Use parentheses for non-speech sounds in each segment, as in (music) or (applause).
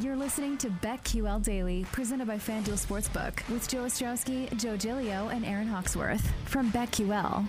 You're listening to BetQL Daily, presented by FanDuel Sportsbook, with Joe Ostrowski, Joe Gilio, and Aaron Hawksworth from BetQL.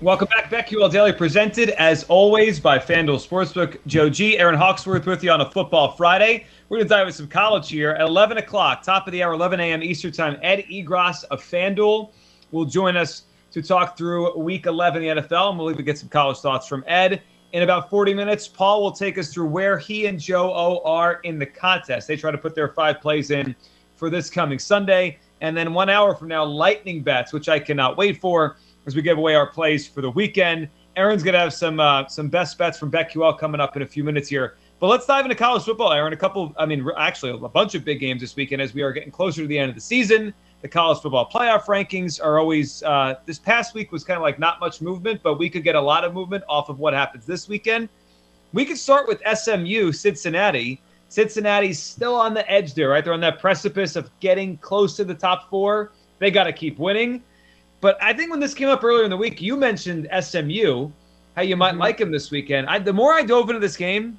Welcome back, BetQL Daily, presented as always by FanDuel Sportsbook. Joe G, Aaron Hawksworth with you on a Football Friday. We're going to dive into some college here at 11 o'clock, top of the hour, 11 a.m. Eastern Time. Ed Egros of FanDuel will join us to talk through Week 11 in the NFL, and we'll even get some college thoughts from Ed. In about 40 minutes, Paul will take us through where he and Joe O are in the contest. They try to put their five plays in for this coming Sunday. And then one hour from now, lightning bets, which I cannot wait for as we give away our plays for the weekend. Aaron's going to have some uh, some best bets from BetQL coming up in a few minutes here. But let's dive into college football, Aaron. A couple, I mean, actually, a bunch of big games this weekend as we are getting closer to the end of the season. The college football playoff rankings are always, uh, this past week was kind of like not much movement, but we could get a lot of movement off of what happens this weekend. We could start with SMU, Cincinnati. Cincinnati's still on the edge there, right? They're on that precipice of getting close to the top four. They got to keep winning. But I think when this came up earlier in the week, you mentioned SMU, how you might mm-hmm. like them this weekend. I, the more I dove into this game,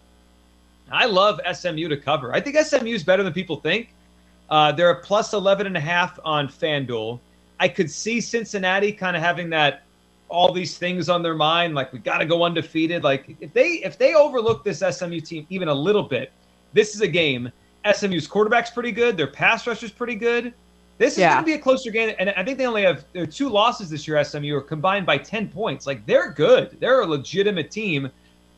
I love SMU to cover. I think SMU is better than people think. Uh, they're a plus 11 and a half on FanDuel. I could see Cincinnati kind of having that all these things on their mind, like we got to go undefeated. Like if they if they overlook this SMU team even a little bit, this is a game. SMU's quarterback's pretty good. Their pass rusher's pretty good. This is yeah. going to be a closer game, and I think they only have two losses this year. SMU are combined by ten points. Like they're good. They're a legitimate team.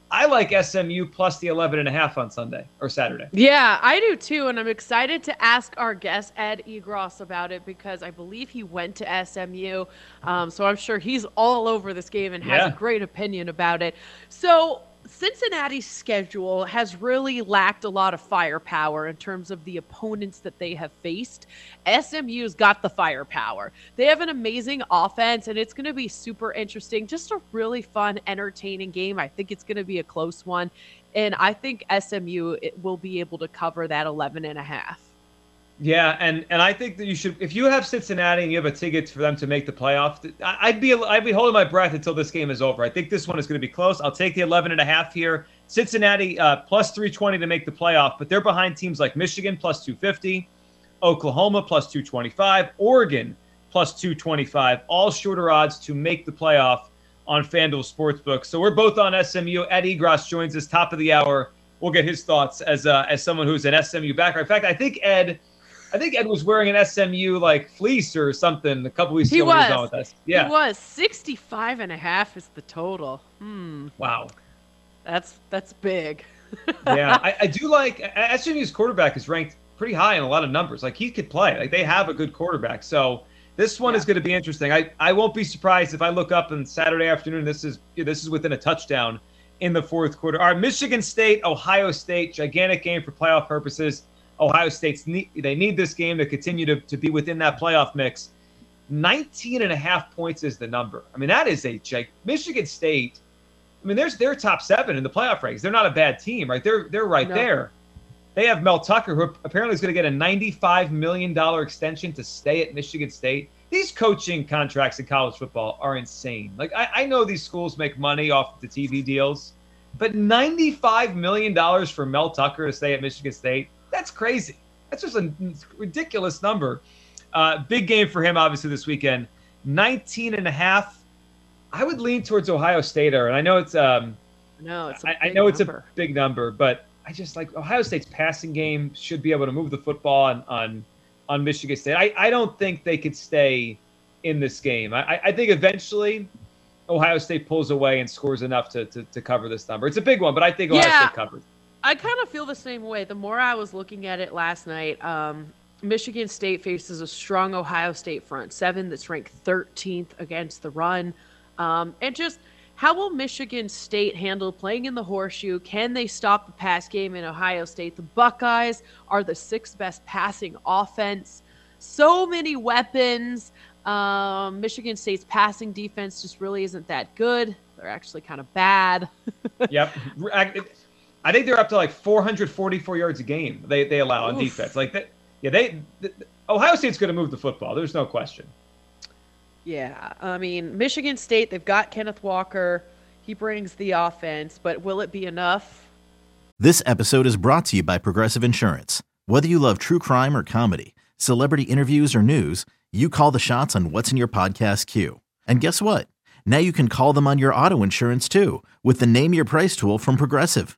I like SMU plus the 11 and a half on Sunday or Saturday. Yeah, I do too. And I'm excited to ask our guest, Ed Egros, about it because I believe he went to SMU. Um, so I'm sure he's all over this game and has yeah. a great opinion about it. So Cincinnati's schedule has really lacked a lot of firepower in terms of the opponents that they have faced. SMU's got the firepower. They have an amazing offense, and it's going to be super interesting. Just a really fun, entertaining game. I think it's going to be a close one. And I think SMU will be able to cover that 11 and a half. Yeah, and and I think that you should if you have Cincinnati and you have a ticket for them to make the playoff, I'd be I'd be holding my breath until this game is over. I think this one is going to be close. I'll take the 11 and a half here. Cincinnati uh, plus 320 to make the playoff, but they're behind teams like Michigan plus 250, Oklahoma plus 225, Oregon plus 225, all shorter odds to make the playoff on FanDuel Sportsbook. So we're both on SMU. Ed Egros joins us top of the hour. We'll get his thoughts as uh, as someone who's an SMU backer. In fact, I think Ed I think Ed was wearing an SMU like fleece or something a couple weeks he ago. Was. He was. with us. Yeah. He was. 65 and a half is the total. Hmm. Wow. That's that's big. (laughs) yeah, I, I, do like SMU's quarterback is ranked pretty high in a lot of numbers. Like he could play. Like they have a good quarterback. So this one yeah. is going to be interesting. I, I won't be surprised if I look up on Saturday afternoon. This is this is within a touchdown in the fourth quarter. All right, Michigan State, Ohio State, gigantic game for playoff purposes. Ohio State's need, they need this game to continue to, to be within that playoff mix. 19 and a half points is the number. I mean, that is a check. Michigan State, I mean, there's their top seven in the playoff rankings. They're not a bad team, right? They're they're right no. there. They have Mel Tucker, who apparently is going to get a $95 million extension to stay at Michigan State. These coaching contracts in college football are insane. Like, I, I know these schools make money off the TV deals, but $95 million for Mel Tucker to stay at Michigan State, that's crazy. That's just a ridiculous number. Uh, big game for him, obviously, this weekend. 19 and a half. I would lean towards Ohio State, and I know it's um, No, it's. I, I, know number. it's a big number, but I just like Ohio State's passing game should be able to move the football on on, on Michigan State. I, I don't think they could stay in this game. I, I think eventually Ohio State pulls away and scores enough to, to, to cover this number. It's a big one, but I think Ohio yeah, State covers. I kind of feel the same way. The more I was looking at it last night, um, Michigan State faces a strong Ohio State front seven that's ranked 13th against the run. Um, and just how will Michigan State handle playing in the horseshoe? Can they stop the pass game in Ohio State? The Buckeyes are the sixth best passing offense. So many weapons. Um, Michigan State's passing defense just really isn't that good. They're actually kind of bad. (laughs) yep. I think they're up to like 444 yards a game they, they allow on defense. Like that, yeah, they the, Ohio State's going to move the football. There's no question. Yeah, I mean Michigan State. They've got Kenneth Walker. He brings the offense, but will it be enough? This episode is brought to you by Progressive Insurance. Whether you love true crime or comedy, celebrity interviews or news you call the shots on what's in your podcast queue. And guess what? Now you can call them on your auto insurance too with the Name Your Price tool from Progressive.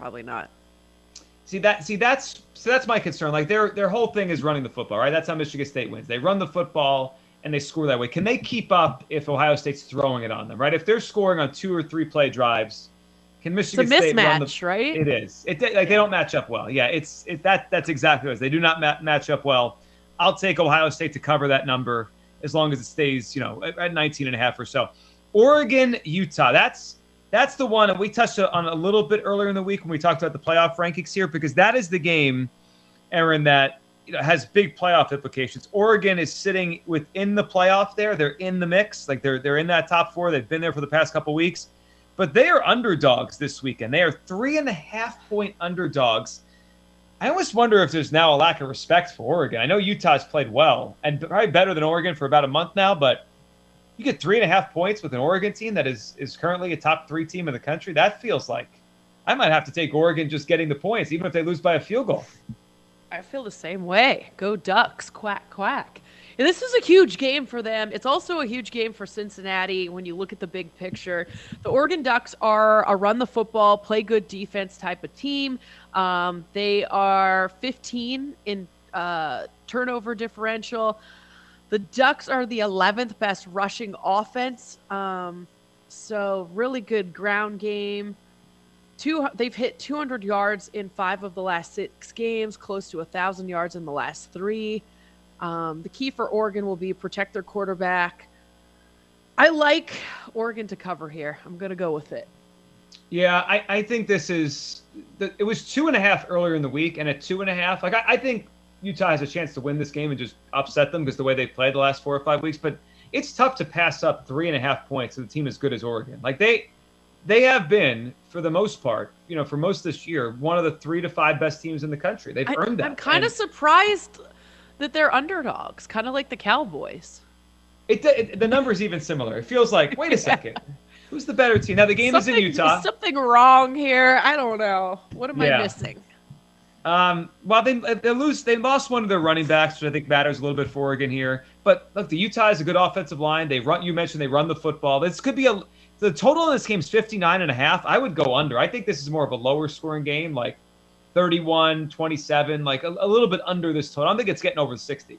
probably not. See that? See that's so that's my concern. Like their their whole thing is running the football, right? That's how Michigan State wins. They run the football and they score that way. Can they keep up if Ohio State's throwing it on them, right? If they're scoring on two or three play drives, can Michigan it's a State mismatch, run the, right? It is. It like yeah. they don't match up well. Yeah, it's it that that's exactly what it is. They do not ma- match up well. I'll take Ohio State to cover that number as long as it stays, you know, at 19 and a half or so. Oregon, Utah. That's that's the one, and we touched on a little bit earlier in the week when we talked about the playoff rankings here, because that is the game, Aaron, that you know, has big playoff implications. Oregon is sitting within the playoff there; they're in the mix, like they're they're in that top four. They've been there for the past couple weeks, but they are underdogs this weekend. They are three and a half point underdogs. I almost wonder if there's now a lack of respect for Oregon. I know Utah's played well and probably better than Oregon for about a month now, but you get three and a half points with an Oregon team that is is currently a top three team in the country. That feels like I might have to take Oregon just getting the points, even if they lose by a field goal. I feel the same way. Go Ducks, quack quack. And this is a huge game for them. It's also a huge game for Cincinnati when you look at the big picture. The Oregon Ducks are a run the football, play good defense type of team. Um, they are 15 in uh, turnover differential. The Ducks are the 11th best rushing offense. Um, so really good ground game. Two, they've hit 200 yards in five of the last six games, close to 1,000 yards in the last three. Um, the key for Oregon will be protect their quarterback. I like Oregon to cover here. I'm going to go with it. Yeah, I, I think this is. It was two and a half earlier in the week, and at two and a half, like I, I think Utah has a chance to win this game and just upset them because the way they've played the last four or five weeks. But it's tough to pass up three and a half points with a team as good as Oregon. Like they they have been, for the most part, you know, for most of this year, one of the three to five best teams in the country. They've I, earned that. I'm kind of surprised that they're underdogs, kind of like the Cowboys. It, it, the number's even similar. It feels like, wait a (laughs) second, who's the better team? Now the game something, is in Utah. Something wrong here. I don't know. What am yeah. I missing? Um, well, they they lose. They lost one of their running backs, which I think matters a little bit for Oregon here. But look, the Utah is a good offensive line. They run. You mentioned they run the football. This could be a. The total in this game is 59 and a half. I would go under. I think this is more of a lower scoring game, like 31, 27, like a, a little bit under this total. I don't think it's getting over 60.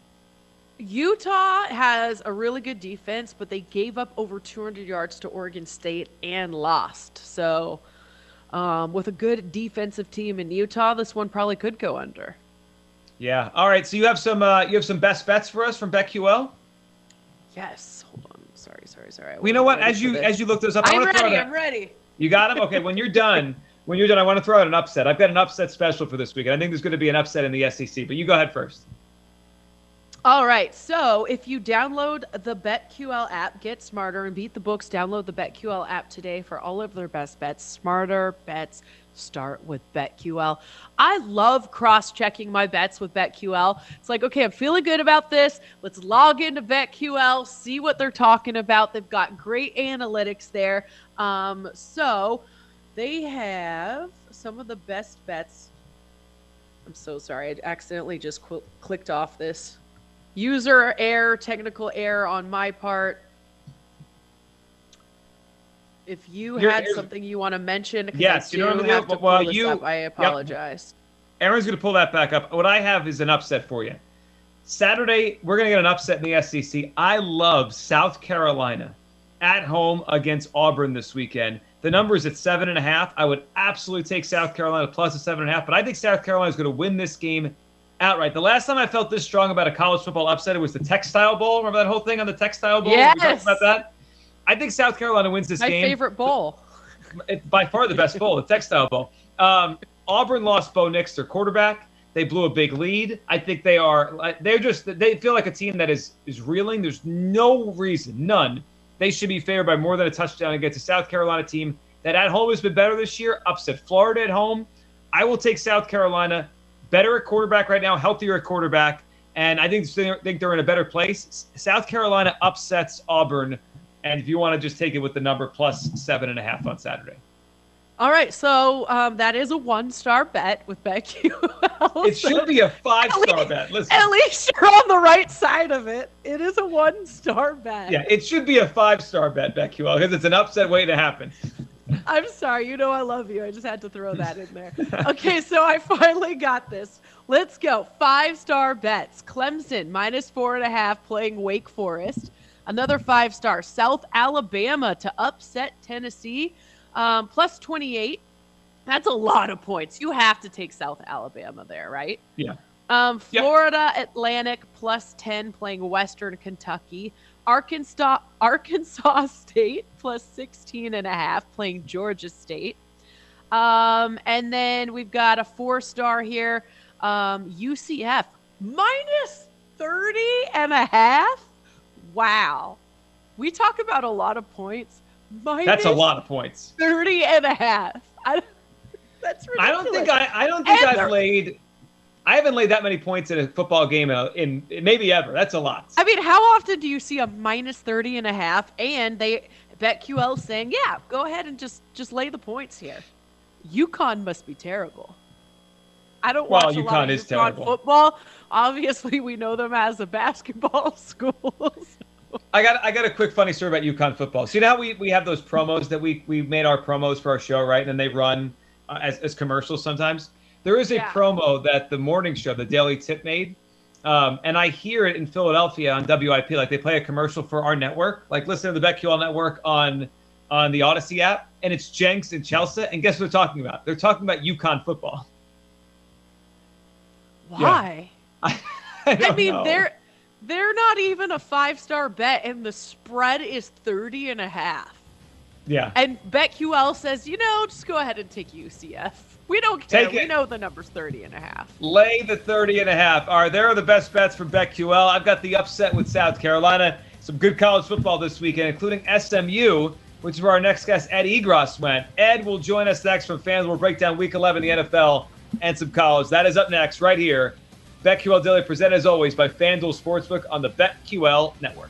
Utah has a really good defense, but they gave up over 200 yards to Oregon State and lost. So um, with a good defensive team in Utah, this one probably could go under. Yeah. All right. So you have some uh, you have some best bets for us from BetQL. Yes. Hold on. sorry, sorry, sorry. Well, you know what? As you as you look those up, I I'm ready. I'm ready. You got them? Okay, when you're done, (laughs) when you're done, I want to throw out an upset. I've got an upset special for this week, and I think there's going to be an upset in the SEC. But you go ahead first. All right. So if you download the BetQL app, get smarter and beat the books. Download the BetQL app today for all of their best bets. Smarter bets start with BetQL. I love cross checking my bets with BetQL. It's like, okay, I'm feeling good about this. Let's log into BetQL, see what they're talking about. They've got great analytics there. Um, so they have some of the best bets. I'm so sorry. I accidentally just qu- clicked off this user error, technical error on my part. If you Here- had something you want to mention, Yes, I you know do what I'm have gonna? Well, pull this you- up. I yep. apologize. Aaron's going to pull that back up. What I have is an upset for you. Saturday, we're going to get an upset in the SEC. I love South Carolina at home against Auburn this weekend. The number is at seven and a half. I would absolutely take South Carolina plus a seven and a half, but I think South Carolina is going to win this game outright. The last time I felt this strong about a college football upset, it was the Textile Bowl. Remember that whole thing on the Textile Bowl? We talked Yes. about that. I think South Carolina wins this My game. My favorite bowl. It's by far the best bowl, the Textile Bowl. Um, Auburn lost Bo Nix, their quarterback. They blew a big lead. I think they are. They're just. They feel like a team that is is reeling. There's no reason, none. They should be favored by more than a touchdown against a South Carolina team that at home has been better this year. Upset Florida at home. I will take South Carolina. Better at quarterback right now, healthier at quarterback, and I think think they're in a better place. South Carolina upsets Auburn, and if you want to just take it with the number plus seven and a half on Saturday. All right, so um, that is a one-star bet with BetQL. It should be a five star least- bet. Listen. At least you're on the right side of it. It is a one-star bet. Yeah, it should be a five star bet, BetQL, because it's an upset waiting to happen. I'm sorry. You know I love you. I just had to throw that in there. Okay, so I finally got this. Let's go. Five star bets. Clemson minus four and a half playing Wake Forest. Another five star. South Alabama to upset Tennessee um, plus 28. That's a lot of points. You have to take South Alabama there, right? Yeah. Um, Yep. Florida Atlantic plus 10 playing Western Kentucky. Arkansas Arkansas (laughs) State plus 16 and a half playing Georgia State. Um, and then we've got a four star here. Um, UCF minus 30 and a half. Wow. We talk about a lot of points. Minus That's a lot of points. 30 and a half. I, (laughs) that's ridiculous. I don't think I I don't think And I've laid I haven't laid that many points in a football game in, in maybe ever. That's a lot. I mean, how often do you see a minus 30 and a half and they BetQL saying, "Yeah, go ahead and just just lay the points here." UConn must be terrible. I don't Well, watch a lot UConn of is UConn terrible. football. Obviously, we know them as a (laughs) basketball (laughs) school. I got I got a quick funny story about UConn football. So you know how we, we have those promos that we we made our promos for our show, right? And then they run uh, as, as commercials sometimes. There is a Yeah. promo that the morning show, the Daily Tip made. Um, and I hear it in Philadelphia on WIP, like they play a commercial for our network, like listen to the BetQL network on on the Odyssey app, and it's Jenks and Chelsea. And guess what they're talking about? They're talking about UConn football. Why? (laughs) I, I don't mean, know. they're they're not even a five-star bet and the spread is 30 and a half. yeah. And BetQL says, "You know, just go ahead and take UCF. We don't care. Take we it. know the number's 30 and a half." Lay the 30 and a half. All right, there are the best bets from BetQL. I've got the upset with South Carolina. Some good college football this weekend, including SMU, which is where our next guest, Ed Egros, went. Ed will join us next from fans. We'll break down week 11 the NFL and some college. That is up next, right here. BetQL Daily, presented as always by FanDuel Sportsbook on the BetQL Network.